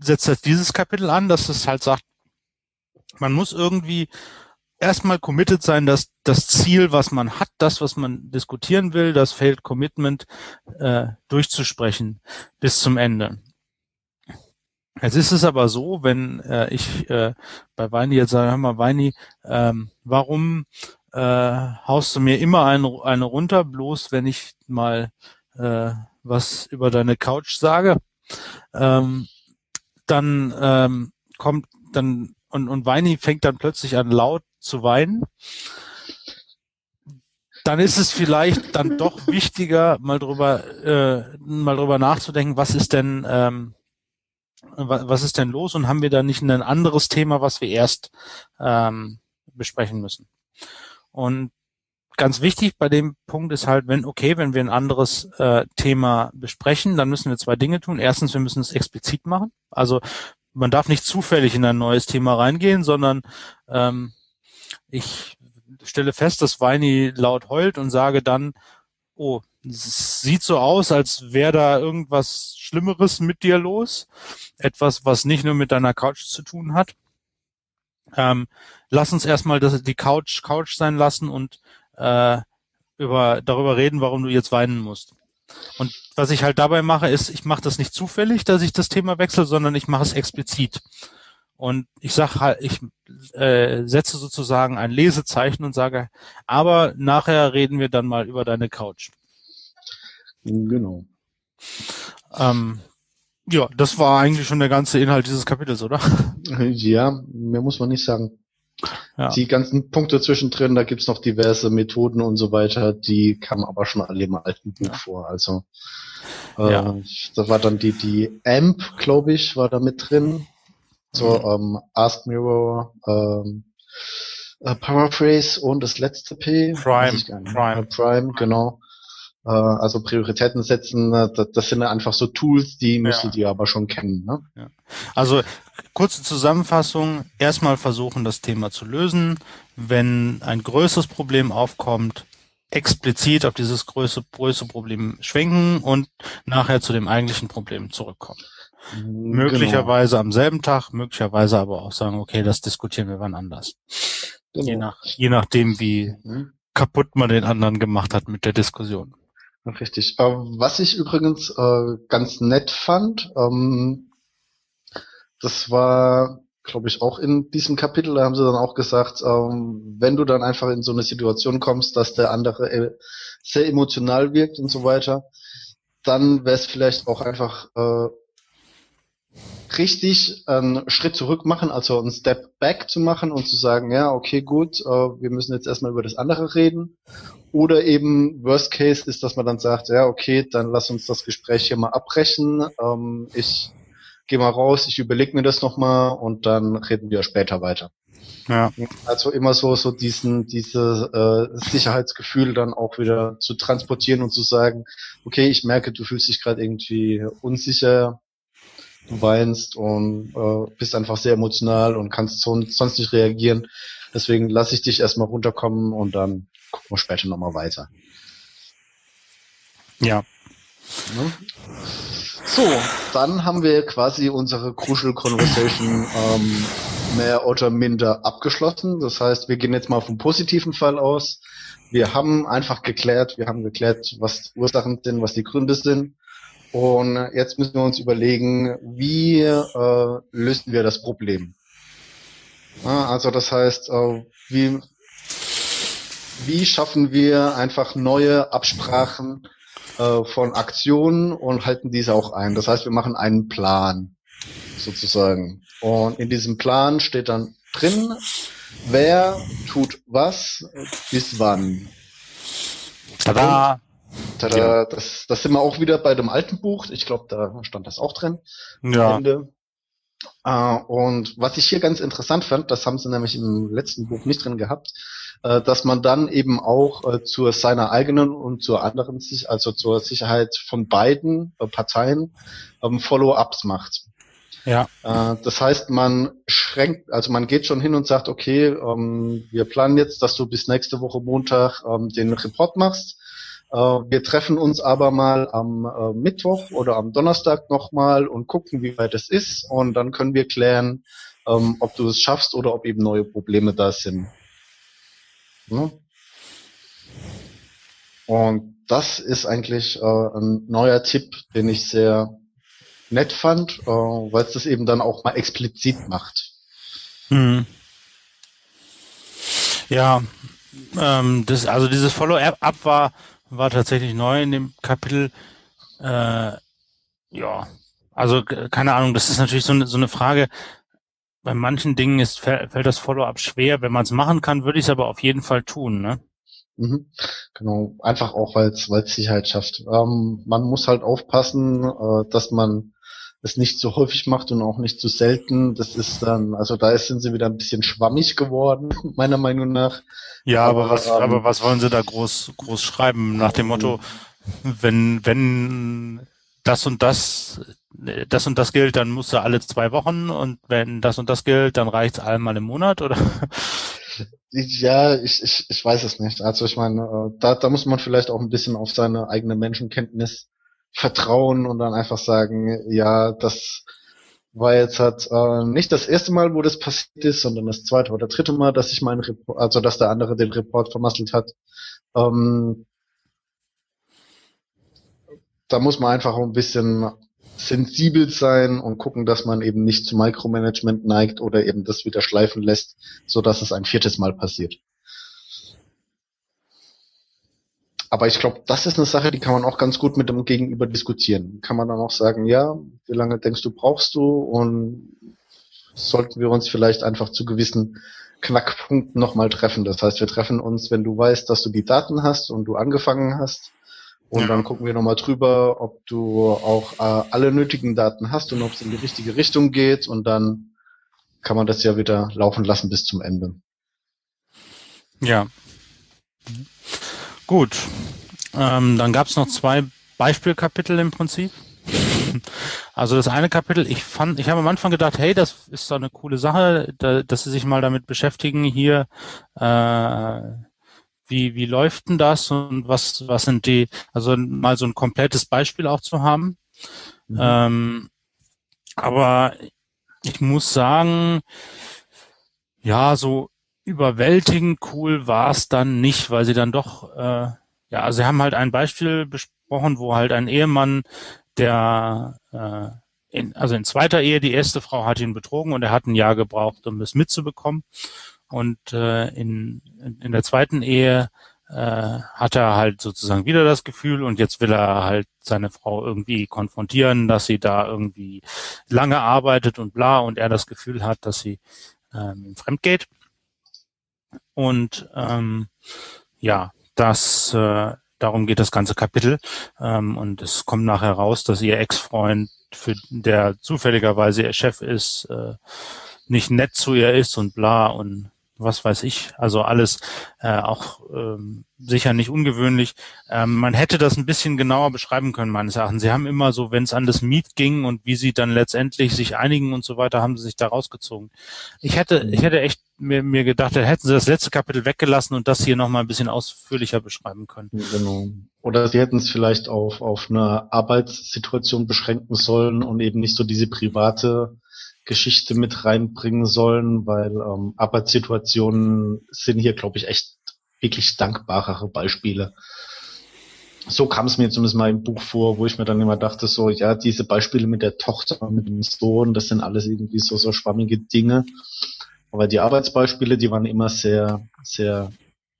setzt halt dieses Kapitel an, dass es halt sagt, man muss irgendwie erstmal committed sein, dass das Ziel, was man hat, das, was man diskutieren will, das Failed Commitment äh, durchzusprechen bis zum Ende. Jetzt ist es aber so, wenn äh, ich äh, bei Weini jetzt sage, hör mal, Weini, ähm, warum äh, haust du mir immer eine, eine runter, bloß wenn ich mal äh, was über deine Couch sage, ähm, dann ähm, kommt dann und, und Weini fängt dann plötzlich an laut zu weinen, dann ist es vielleicht dann doch wichtiger, mal drüber, äh, mal drüber nachzudenken, was ist denn, ähm, was ist denn los und haben wir da nicht ein anderes Thema, was wir erst ähm, besprechen müssen. Und ganz wichtig bei dem Punkt ist halt, wenn, okay, wenn wir ein anderes äh, Thema besprechen, dann müssen wir zwei Dinge tun. Erstens, wir müssen es explizit machen. Also man darf nicht zufällig in ein neues Thema reingehen, sondern ähm, ich stelle fest, dass Weini laut heult und sage dann, oh, es sieht so aus, als wäre da irgendwas Schlimmeres mit dir los. Etwas, was nicht nur mit deiner Couch zu tun hat. Ähm, lass uns erstmal die Couch Couch sein lassen und äh, über, darüber reden, warum du jetzt weinen musst. Und was ich halt dabei mache, ist, ich mache das nicht zufällig, dass ich das Thema wechsle, sondern ich mache es explizit. Und ich sage halt, ich äh, setze sozusagen ein Lesezeichen und sage, aber nachher reden wir dann mal über deine Couch. Genau. Ähm, ja, das war eigentlich schon der ganze Inhalt dieses Kapitels, oder? Ja, mehr muss man nicht sagen. Ja. Die ganzen Punkte zwischendrin, da gibt's noch diverse Methoden und so weiter, die kamen aber schon alle im alten Buch ja. vor. Also äh, ja. das war dann die, die AMP, glaube ich, war da mit drin. So, mhm. ähm, Ask Mirror, ähm, äh, Paraphrase und das letzte P. Prime. Prime. Prime, genau. Äh, also Prioritäten setzen, äh, das, das sind einfach so Tools, die müsstet ja. ihr aber schon kennen. Ne? Ja. Also kurze Zusammenfassung, erstmal versuchen, das Thema zu lösen. Wenn ein größeres Problem aufkommt, explizit auf dieses größere, größere Problem schwenken und nachher zu dem eigentlichen Problem zurückkommen. Mhm, möglicherweise genau. am selben Tag, möglicherweise aber auch sagen, okay, das diskutieren wir wann anders. Genau. Je, nach, je nachdem, wie mhm. kaputt man den anderen gemacht hat mit der Diskussion. Richtig. Äh, was ich übrigens äh, ganz nett fand, ähm, das war, glaube ich, auch in diesem Kapitel, da haben sie dann auch gesagt, ähm, wenn du dann einfach in so eine Situation kommst, dass der andere äh, sehr emotional wirkt und so weiter, dann wäre es vielleicht auch einfach richtig einen Schritt zurück machen, also einen Step back zu machen und zu sagen, ja, okay, gut, äh, wir müssen jetzt erstmal über das andere reden. Oder eben Worst Case ist, dass man dann sagt, ja, okay, dann lass uns das Gespräch hier mal abbrechen. Ähm, ich gehe mal raus, ich überlege mir das nochmal und dann reden wir später weiter. Ja. Also immer so, so diesen, diese äh, Sicherheitsgefühl dann auch wieder zu transportieren und zu sagen, okay, ich merke, du fühlst dich gerade irgendwie unsicher, du weinst und äh, bist einfach sehr emotional und kannst so, sonst nicht reagieren. Deswegen lasse ich dich erstmal runterkommen und dann gucken wir später nochmal weiter. Ja. Ne? So, dann haben wir quasi unsere Crucial Conversation ähm, mehr oder minder abgeschlossen. Das heißt, wir gehen jetzt mal vom positiven Fall aus. Wir haben einfach geklärt, wir haben geklärt, was die Ursachen sind, was die Gründe sind. Und jetzt müssen wir uns überlegen, wie äh, lösen wir das Problem. Ja, also das heißt, äh, wie, wie schaffen wir einfach neue Absprachen äh, von Aktionen und halten diese auch ein. Das heißt, wir machen einen Plan sozusagen. Und in diesem Plan steht dann drin, wer tut was bis wann. Tada! Tada, ja. das, das sind wir auch wieder bei dem alten Buch. Ich glaube, da stand das auch drin. Ja. Uh, und was ich hier ganz interessant fand, das haben sie nämlich im letzten Buch nicht drin gehabt, uh, dass man dann eben auch uh, zur seiner eigenen und zur anderen, also zur Sicherheit von beiden Parteien um, ähm, Follow-ups macht. Ja. das heißt, man schränkt, also man geht schon hin und sagt, okay, um, ähm, wir planen jetzt, dass du bis nächste Woche Montag um, den Report machst äh, wir treffen uns aber mal am äh, Mittwoch oder am Donnerstag nochmal und gucken, wie weit es ist. Und dann können wir klären, ähm, ob du es schaffst oder ob eben neue Probleme da sind. Ne? Und das ist eigentlich äh, ein neuer Tipp, den ich sehr nett fand, äh, weil es das eben dann auch mal explizit macht. Mhm. Ja, ähm, das, also dieses Follow-up war war tatsächlich neu in dem Kapitel. Äh, ja, also keine Ahnung, das ist natürlich so eine, so eine Frage. Bei manchen Dingen ist, fällt das Follow-up schwer. Wenn man es machen kann, würde ich es aber auf jeden Fall tun. Ne? Mhm. Genau, einfach auch, weil es Sicherheit schafft. Ähm, man muss halt aufpassen, äh, dass man es nicht so häufig macht und auch nicht so selten. Das ist dann, also da sind sie wieder ein bisschen schwammig geworden, meiner Meinung nach. Ja, aber, aber was, ähm, aber was wollen sie da groß, groß schreiben? Nach dem Motto, wenn, wenn das und das, das und das gilt, dann musst du alle zwei Wochen und wenn das und das gilt, dann reicht's einmal im Monat, oder? Ja, ich, ich, ich weiß es nicht. Also ich meine, äh, da, da muss man vielleicht auch ein bisschen auf seine eigene Menschenkenntnis vertrauen und dann einfach sagen, ja, das war jetzt halt äh, nicht das erste Mal, wo das passiert ist, sondern das zweite oder dritte Mal, dass ich meinen Report, also dass der andere den Report vermasselt hat. Ähm, da muss man einfach ein bisschen sensibel sein und gucken, dass man eben nicht zu Micromanagement neigt oder eben das wieder schleifen lässt, so dass es ein viertes Mal passiert. Aber ich glaube, das ist eine Sache, die kann man auch ganz gut mit dem Gegenüber diskutieren. Kann man dann auch sagen, ja, wie lange denkst du, brauchst du? Und sollten wir uns vielleicht einfach zu gewissen Knackpunkt nochmal treffen. Das heißt, wir treffen uns, wenn du weißt, dass du die Daten hast und du angefangen hast. Und ja. dann gucken wir nochmal drüber, ob du auch äh, alle nötigen Daten hast und ob es in die richtige Richtung geht. Und dann kann man das ja wieder laufen lassen bis zum Ende. Ja. Gut. Ähm, dann gab es noch zwei Beispielkapitel im Prinzip. Also das eine Kapitel, ich fand, ich habe am Anfang gedacht, hey, das ist doch eine coole Sache, da, dass sie sich mal damit beschäftigen hier, äh, wie, wie läuft denn das und was, was sind die, also mal so ein komplettes Beispiel auch zu haben. Mhm. Ähm, aber ich muss sagen, ja, so überwältigend cool war es dann nicht, weil sie dann doch, äh, ja, also sie haben halt ein Beispiel besprochen, wo halt ein Ehemann, der äh, in, also in zweiter Ehe, die erste Frau hat ihn betrogen und er hat ein Jahr gebraucht, um es mitzubekommen. Und äh, in, in der zweiten Ehe äh, hat er halt sozusagen wieder das Gefühl und jetzt will er halt seine Frau irgendwie konfrontieren, dass sie da irgendwie lange arbeitet und bla und er das Gefühl hat, dass sie ähm, fremd geht. Und ähm, ja, das äh, darum geht das ganze Kapitel. Ähm, und es kommt nachher raus, dass ihr Ex-Freund, für der zufälligerweise ihr Chef ist, äh, nicht nett zu ihr ist und bla und was weiß ich, also alles äh, auch ähm, sicher nicht ungewöhnlich. Ähm, man hätte das ein bisschen genauer beschreiben können, meines Erachtens. Sie haben immer so, wenn es an das Miet ging und wie sie dann letztendlich sich einigen und so weiter, haben sie sich da rausgezogen. Ich hätte, ich hätte echt mir, mir gedacht, da hätten sie das letzte Kapitel weggelassen und das hier nochmal ein bisschen ausführlicher beschreiben können. Genau. Oder sie hätten es vielleicht auf, auf eine Arbeitssituation beschränken sollen und eben nicht so diese private Geschichte mit reinbringen sollen, weil ähm, Arbeitssituationen sind hier, glaube ich, echt wirklich dankbarere Beispiele. So kam es mir zumindest mal im Buch vor, wo ich mir dann immer dachte, so, ja, diese Beispiele mit der Tochter, mit dem Sohn, das sind alles irgendwie so, so schwammige Dinge. Aber die Arbeitsbeispiele, die waren immer sehr, sehr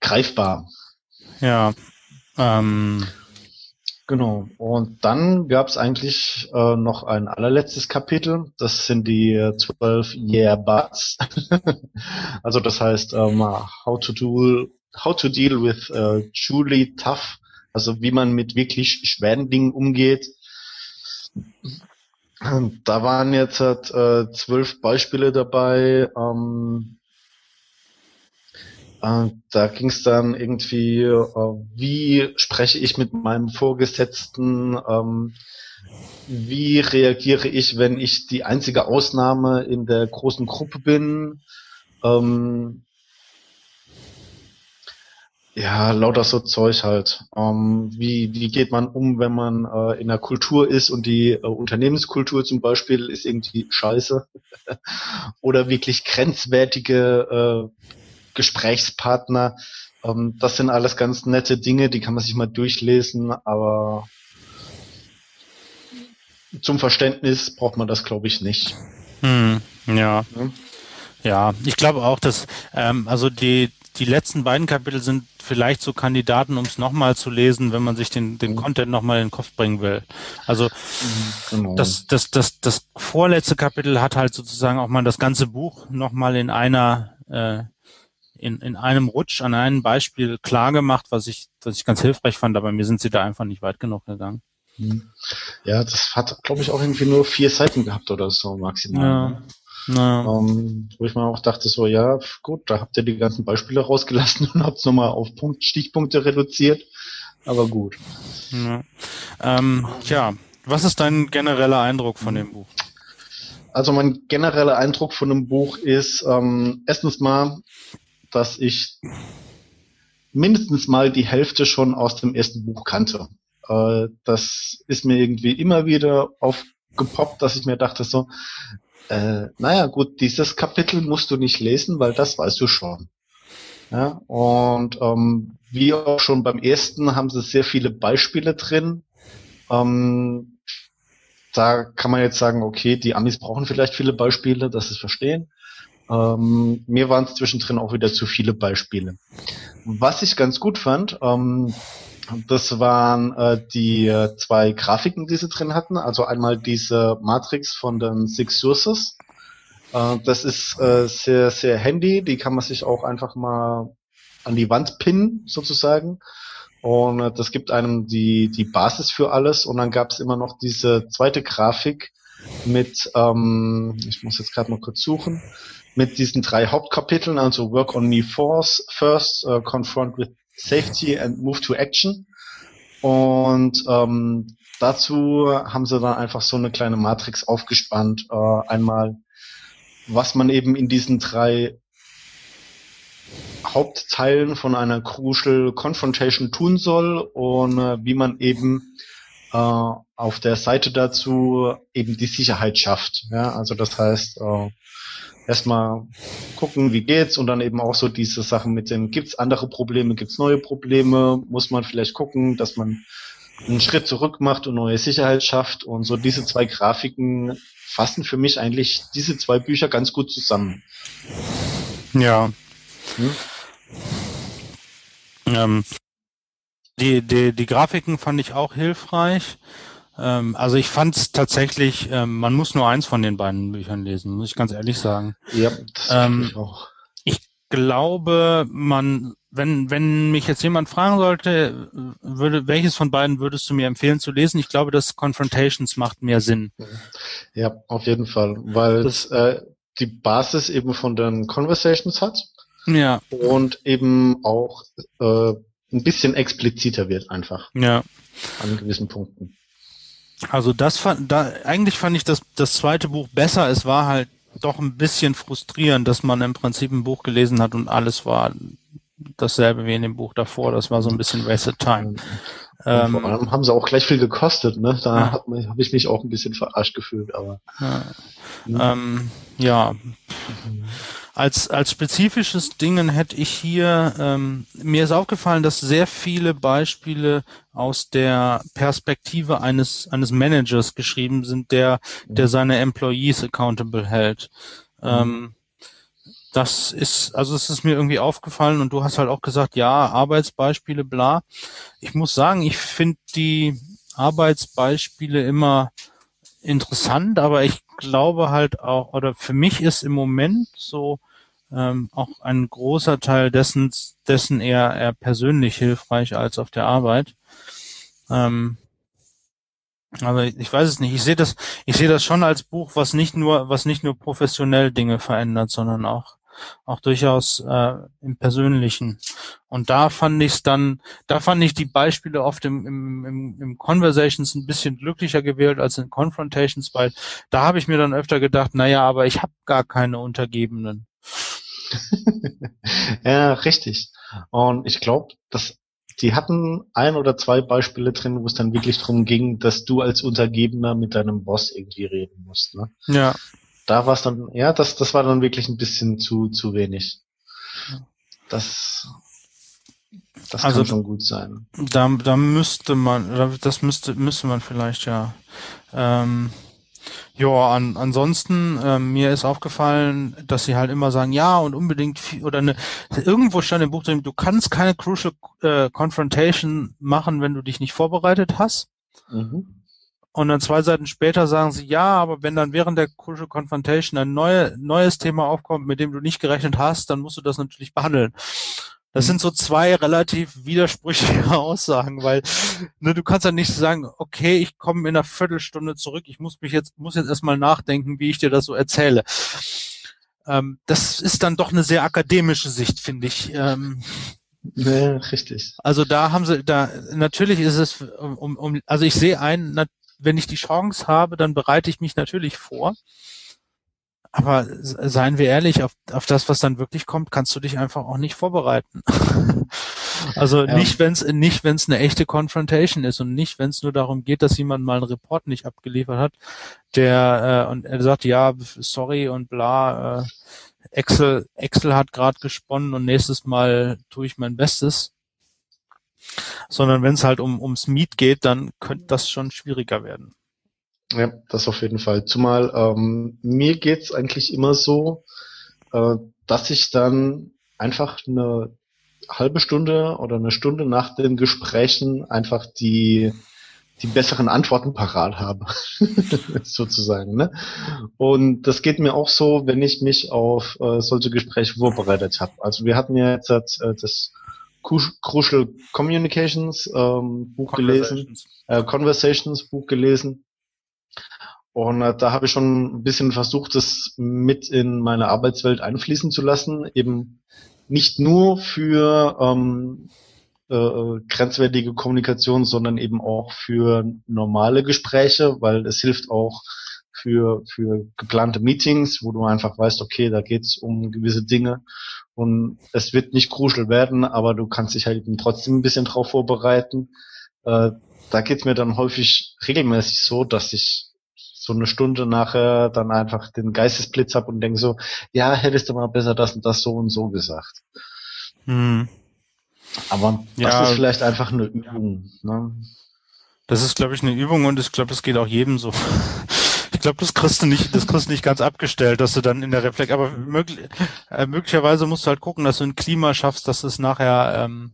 greifbar. Ja. Ähm, Genau. Und dann gab es eigentlich äh, noch ein allerletztes Kapitel. Das sind die äh, zwölf Yeah Buts. also das heißt, ähm, how to do, how to deal with uh, truly tough. Also wie man mit wirklich schweren Dingen umgeht. Da waren jetzt äh, zwölf Beispiele dabei. Ähm, äh, da ging es dann irgendwie, äh, wie spreche ich mit meinem Vorgesetzten, ähm, wie reagiere ich, wenn ich die einzige Ausnahme in der großen Gruppe bin. Ähm, ja, lauter so Zeug halt. Ähm, wie, wie geht man um, wenn man äh, in der Kultur ist und die äh, Unternehmenskultur zum Beispiel ist irgendwie scheiße? Oder wirklich grenzwertige äh, Gesprächspartner. Ähm, das sind alles ganz nette Dinge, die kann man sich mal durchlesen, aber zum Verständnis braucht man das, glaube ich, nicht. Hm, ja. ja. Ja, ich glaube auch, dass ähm, also die die letzten beiden Kapitel sind vielleicht so Kandidaten, um es nochmal zu lesen, wenn man sich den, den mhm. Content nochmal in den Kopf bringen will. Also mhm, genau. das, das, das, das vorletzte Kapitel hat halt sozusagen auch mal das ganze Buch nochmal in einer äh, in, in einem Rutsch an einem Beispiel klar gemacht, was ich, was ich ganz hilfreich fand, aber mir sind sie da einfach nicht weit genug gegangen. Hm. Ja, das hat, glaube ich, auch irgendwie nur vier Seiten gehabt oder so maximal. Ja. Ne? Ja. Ähm, wo ich mir auch dachte, so, ja, gut, da habt ihr die ganzen Beispiele rausgelassen und habt es nochmal auf Punkt, Stichpunkte reduziert. Aber gut. Ja. Ähm, tja, was ist dein genereller Eindruck von dem Buch? Also mein genereller Eindruck von dem Buch ist, ähm, erstens mal, dass ich mindestens mal die Hälfte schon aus dem ersten Buch kannte. Äh, das ist mir irgendwie immer wieder aufgepoppt, dass ich mir dachte so, äh, naja gut, dieses Kapitel musst du nicht lesen, weil das weißt du schon. Ja, und ähm, wie auch schon beim ersten haben sie sehr viele Beispiele drin. Ähm, da kann man jetzt sagen, okay, die Amis brauchen vielleicht viele Beispiele, das ist verstehen. Ähm, mir waren es zwischendrin auch wieder zu viele Beispiele. Was ich ganz gut fand, ähm, das waren äh, die äh, zwei Grafiken, die sie drin hatten. Also einmal diese Matrix von den Six Sources. Äh, das ist äh, sehr, sehr handy. Die kann man sich auch einfach mal an die Wand pinnen, sozusagen. Und äh, das gibt einem die, die Basis für alles. Und dann gab es immer noch diese zweite Grafik mit, ähm, ich muss jetzt gerade mal kurz suchen, mit diesen drei Hauptkapiteln, also Work on Me Force, First, uh, Confront with Safety and Move to Action. Und ähm, dazu haben sie dann einfach so eine kleine Matrix aufgespannt. Äh, einmal, was man eben in diesen drei Hauptteilen von einer Crucial Confrontation tun soll und äh, wie man eben äh, auf der Seite dazu eben die Sicherheit schafft. Ja, also das heißt, äh, erstmal gucken, wie geht's und dann eben auch so diese Sachen mit den, gibt's andere Probleme, gibt's neue Probleme, muss man vielleicht gucken, dass man einen Schritt zurück macht und neue Sicherheit schafft und so diese zwei Grafiken fassen für mich eigentlich diese zwei Bücher ganz gut zusammen. Ja. Hm? Ähm, die, die, die Grafiken fand ich auch hilfreich. Ähm, also ich fand es tatsächlich, ähm, man muss nur eins von den beiden Büchern lesen, muss ich ganz ehrlich sagen. Ja, das ähm, ich auch. Ich glaube, man, wenn, wenn mich jetzt jemand fragen sollte, würde, welches von beiden würdest du mir empfehlen zu lesen? Ich glaube, das Confrontations macht mehr Sinn. Ja, auf jeden Fall, weil das, äh, die Basis eben von den Conversations hat. Ja. Und eben auch äh, ein bisschen expliziter wird einfach. Ja. An gewissen Punkten. Also das fand, da, eigentlich fand ich das, das zweite Buch besser. Es war halt doch ein bisschen frustrierend, dass man im Prinzip ein Buch gelesen hat und alles war dasselbe wie in dem Buch davor. Das war so ein bisschen wasted time. Ähm, vor allem haben sie auch gleich viel gekostet, ne? Da ja. habe hab ich mich auch ein bisschen verarscht gefühlt, aber. Ja. Hm. Ähm, ja. Mhm. Als, als spezifisches Dingen hätte ich hier, ähm, mir ist aufgefallen, dass sehr viele Beispiele aus der Perspektive eines, eines Managers geschrieben sind, der, der mhm. seine Employees accountable hält. Mhm. Ähm, das ist, also es ist mir irgendwie aufgefallen und du hast halt auch gesagt, ja, Arbeitsbeispiele, bla. Ich muss sagen, ich finde die Arbeitsbeispiele immer interessant, aber ich glaube halt auch, oder für mich ist im Moment so ähm, auch ein großer Teil dessen, dessen eher, eher persönlich hilfreich als auf der Arbeit. Ähm, aber ich weiß es nicht. Ich sehe das, ich sehe das schon als Buch, was nicht nur, was nicht nur professionell Dinge verändert, sondern auch, auch durchaus äh, im Persönlichen. Und da fand ich es dann, da fand ich die Beispiele oft im, im, im, im Conversations ein bisschen glücklicher gewählt als in Confrontations, weil da habe ich mir dann öfter gedacht, naja, aber ich habe gar keine Untergebenen. ja, richtig. Und ich glaube, dass die hatten ein oder zwei Beispiele drin, wo es dann wirklich darum ging, dass du als Untergebener mit deinem Boss irgendwie reden musst. Ne? Ja. Da war es dann, ja, das, das war dann wirklich ein bisschen zu, zu wenig. Das, das also, kann schon gut sein. Da, da müsste man, das müsste, müsste man vielleicht ja. Ähm, ja, an, ansonsten, äh, mir ist aufgefallen, dass sie halt immer sagen, ja und unbedingt viel, oder eine, irgendwo stand im Buch drin, du kannst keine Crucial äh, Confrontation machen, wenn du dich nicht vorbereitet hast. Mhm. Und dann zwei Seiten später sagen sie, ja, aber wenn dann während der Crucial Confrontation ein neue, neues Thema aufkommt, mit dem du nicht gerechnet hast, dann musst du das natürlich behandeln. Das sind so zwei relativ widersprüchliche Aussagen, weil ne, du kannst ja nicht sagen, okay, ich komme in einer Viertelstunde zurück, ich muss mich jetzt, muss jetzt erstmal nachdenken, wie ich dir das so erzähle. Ähm, das ist dann doch eine sehr akademische Sicht, finde ich. Ähm, ja, richtig. Also da haben sie, da natürlich ist es, um, um also ich sehe ein, wenn ich die Chance habe, dann bereite ich mich natürlich vor. Aber seien wir ehrlich, auf, auf das, was dann wirklich kommt, kannst du dich einfach auch nicht vorbereiten. also ja. nicht, wenn es nicht, wenn es eine echte Confrontation ist und nicht, wenn es nur darum geht, dass jemand mal einen Report nicht abgeliefert hat, der äh, und er sagt, ja, sorry und bla, äh, Excel, Excel hat gerade gesponnen und nächstes Mal tue ich mein Bestes. Sondern wenn es halt um ums Meet geht, dann könnte das schon schwieriger werden. Ja, das auf jeden Fall. Zumal ähm, mir geht's eigentlich immer so, äh, dass ich dann einfach eine halbe Stunde oder eine Stunde nach den Gesprächen einfach die die besseren Antworten parat habe, sozusagen. Ne? Und das geht mir auch so, wenn ich mich auf äh, solche Gespräche vorbereitet habe. Also wir hatten ja jetzt äh, das Crucial Communications ähm, Buch gelesen, äh, Conversations Buch gelesen. Und äh, da habe ich schon ein bisschen versucht, das mit in meine Arbeitswelt einfließen zu lassen. Eben nicht nur für ähm, äh, grenzwertige Kommunikation, sondern eben auch für normale Gespräche, weil es hilft auch für, für geplante Meetings, wo du einfach weißt, okay, da geht's um gewisse Dinge und es wird nicht kruschel werden, aber du kannst dich halt eben trotzdem ein bisschen drauf vorbereiten. Äh, da geht's mir dann häufig regelmäßig so, dass ich so eine Stunde nachher dann einfach den Geistesblitz hab und denke so, ja, hättest du mal besser das und das so und so gesagt. Hm. Aber das ja, ist vielleicht einfach eine Übung. Ne? Das ist, glaube ich, eine Übung und ich glaube, das geht auch jedem so. Ich glaube, das kriegst du nicht, das kriegst du nicht ganz abgestellt, dass du dann in der Reflex, aber möglich, äh, möglicherweise musst du halt gucken, dass du ein Klima schaffst, dass es nachher, ähm,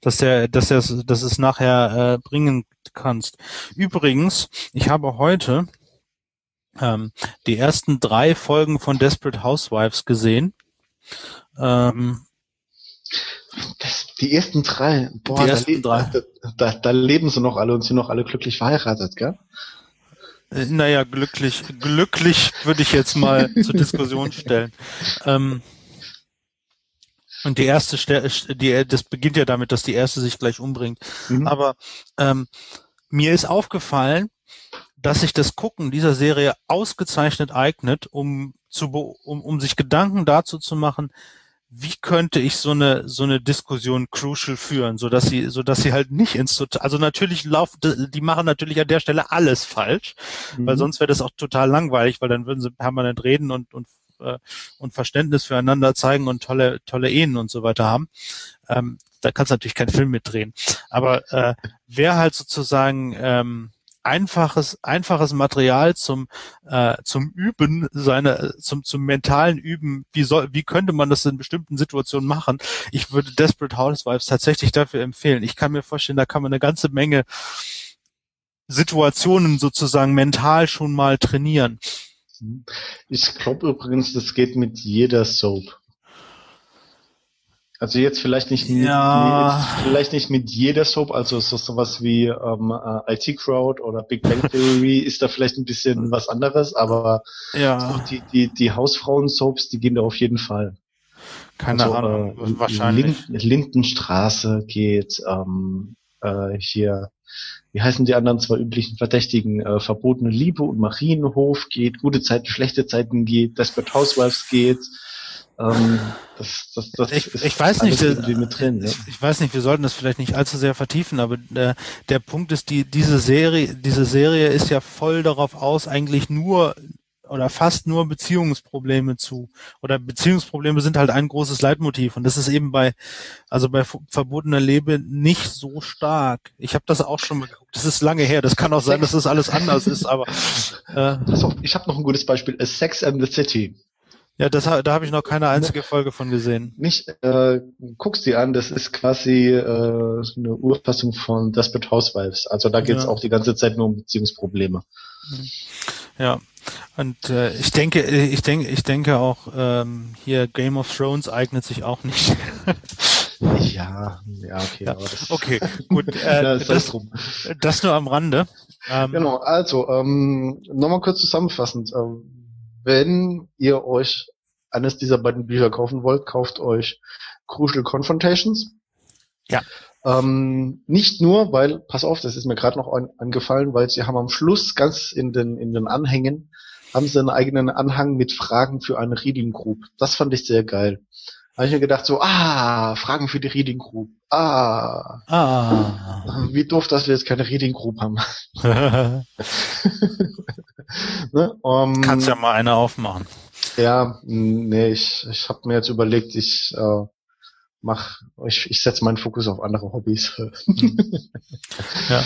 dass der, dass der, dass es nachher äh, bringen kannst. Übrigens, ich habe heute ähm, die ersten drei Folgen von Desperate Housewives gesehen. Ähm, das, die ersten drei, boah, die ersten da, drei. Da, da, da, leben sie noch alle und sind noch alle glücklich verheiratet, gell? Äh, naja, glücklich, glücklich würde ich jetzt mal zur Diskussion stellen. Ähm, und die erste, die, das beginnt ja damit, dass die erste sich gleich umbringt. Mhm. Aber ähm, mir ist aufgefallen, dass sich das Gucken dieser Serie ausgezeichnet eignet, um zu, um, um sich Gedanken dazu zu machen, wie könnte ich so eine so eine Diskussion crucial führen, so dass sie so dass sie halt nicht ins also natürlich laufen die machen natürlich an der Stelle alles falsch, mhm. weil sonst wäre das auch total langweilig, weil dann würden sie permanent reden und und äh, und Verständnis füreinander zeigen und tolle tolle Ehen und so weiter haben. Ähm, da kannst du natürlich keinen Film mitdrehen, aber äh, wer halt sozusagen ähm, einfaches, einfaches Material zum, äh, zum Üben, seine, zum, zum mentalen Üben, wie soll, wie könnte man das in bestimmten Situationen machen? Ich würde Desperate Housewives tatsächlich dafür empfehlen. Ich kann mir vorstellen, da kann man eine ganze Menge Situationen sozusagen mental schon mal trainieren. Ich glaube übrigens, das geht mit jeder Soap. Also jetzt vielleicht nicht, ja. mit, vielleicht nicht mit jeder Soap, also so sowas wie ähm, äh, IT Crowd oder Big Bang Theory ist da vielleicht ein bisschen was anderes, aber ja. so die, die, die Hausfrauen-Soaps, die gehen da auf jeden Fall. Keine also, Ahnung, äh, wahrscheinlich. Lind Lindenstraße geht, ähm, äh, hier, wie heißen die anderen zwei üblichen Verdächtigen? Äh, Verbotene Liebe und Marienhof geht, gute Zeiten, schlechte Zeiten geht, Desperate Housewives geht, ähm, das, das, das ich, ich weiß nicht, mit drin, ja. ich weiß nicht, wir sollten das vielleicht nicht allzu sehr vertiefen, aber der, der Punkt ist, die, diese Serie, diese Serie ist ja voll darauf aus, eigentlich nur oder fast nur Beziehungsprobleme zu oder Beziehungsprobleme sind halt ein großes Leitmotiv und das ist eben bei also bei verbotener Lebe nicht so stark. Ich habe das auch schon mal geguckt. Das ist lange her. Das kann auch sein, dass das alles anders ist, aber äh, ich habe noch ein gutes Beispiel. A Sex and the City. Ja, das, da habe ich noch keine einzige Folge von gesehen. Nicht, äh, guckst dir an, das ist quasi äh, eine Urfassung von Desperate Housewives. Also da geht es ja. auch die ganze Zeit nur um Beziehungsprobleme. Ja, und äh, ich denke, ich denke, ich denke auch ähm, hier Game of Thrones eignet sich auch nicht. ja, ja, okay. Ja. Das, okay, gut. Äh, ja, das, das, nur am Rande. Ähm, genau, also ähm, nochmal kurz zusammenfassend. Ähm, wenn ihr euch eines dieser beiden Bücher kaufen wollt, kauft euch Crucial Confrontations. Ja. Ähm, nicht nur, weil, pass auf, das ist mir gerade noch an, angefallen, weil sie haben am Schluss ganz in den, in den Anhängen, haben sie einen eigenen Anhang mit Fragen für eine Reading Group. Das fand ich sehr geil. Habe ich mir gedacht so, ah, Fragen für die Reading Group. Ah. Ah. Wie doof, dass wir jetzt keine Reading Group haben. ne? um, Kannst ja mal eine aufmachen. Ja, nee, ich, ich habe mir jetzt überlegt, ich äh, mach, ich, ich setze meinen Fokus auf andere Hobbys. ja.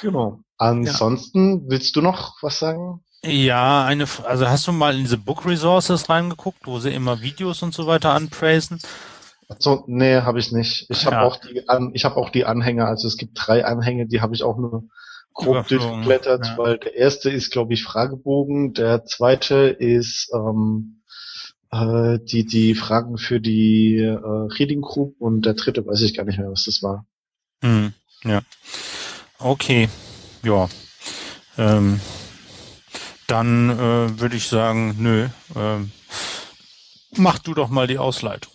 Genau. Ansonsten, ja. willst du noch was sagen? Ja, eine, also hast du mal in diese Book Resources reingeguckt, wo sie immer Videos und so weiter anpraisen? Achso, nee, habe ich nicht. Ich habe Ja. auch die an, ich habe auch die Anhänger, also es gibt drei Anhänge, die habe ich auch nur grob durchgeblättert, ja. weil der erste ist, glaube ich, Fragebogen, der zweite ist ähm, äh, die die Fragen für die äh, Reading Group und der dritte weiß ich gar nicht mehr, was das war. Hm, ja. Okay. Ja. Ähm, dann äh, würde ich sagen, nö. Ähm, mach du doch mal die Ausleitung.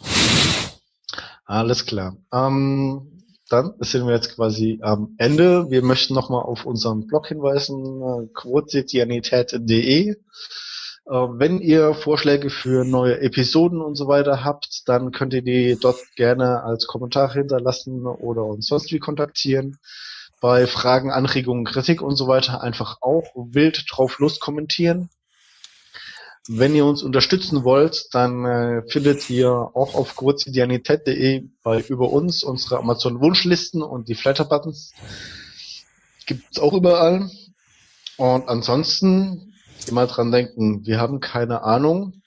Alles klar. Ähm, dann sind wir jetzt quasi am Ende. Wir möchten nochmal auf unseren Blog hinweisen, äh, quotidianität.de. Äh, wenn ihr Vorschläge für neue Episoden und so weiter habt, dann könnt ihr die dort gerne als Kommentar hinterlassen oder uns sonst wie kontaktieren. Bei Fragen, Anregungen, Kritik und so weiter einfach auch wild drauf los kommentieren. Wenn ihr uns unterstützen wollt, dann äh, findet ihr auch auf quotidianität.de bei über uns unsere Amazon Wunschlisten und die Flatter Buttons. Gibt's auch überall. Und ansonsten immer dran denken, wir haben keine Ahnung.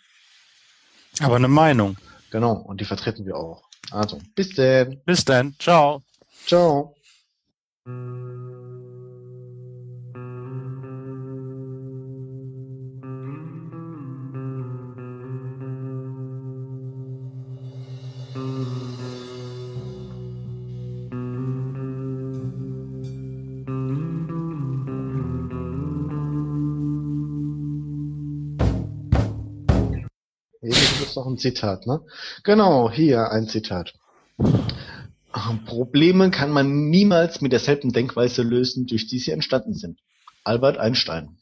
Aber eine Meinung. Genau, und die vertreten wir auch. Also, bis denn. Bis dann. Ciao. Ciao. Ein Zitat, ne? Genau, hier ein Zitat. Probleme kann man niemals mit derselben Denkweise lösen, durch die sie entstanden sind. Albert Einstein.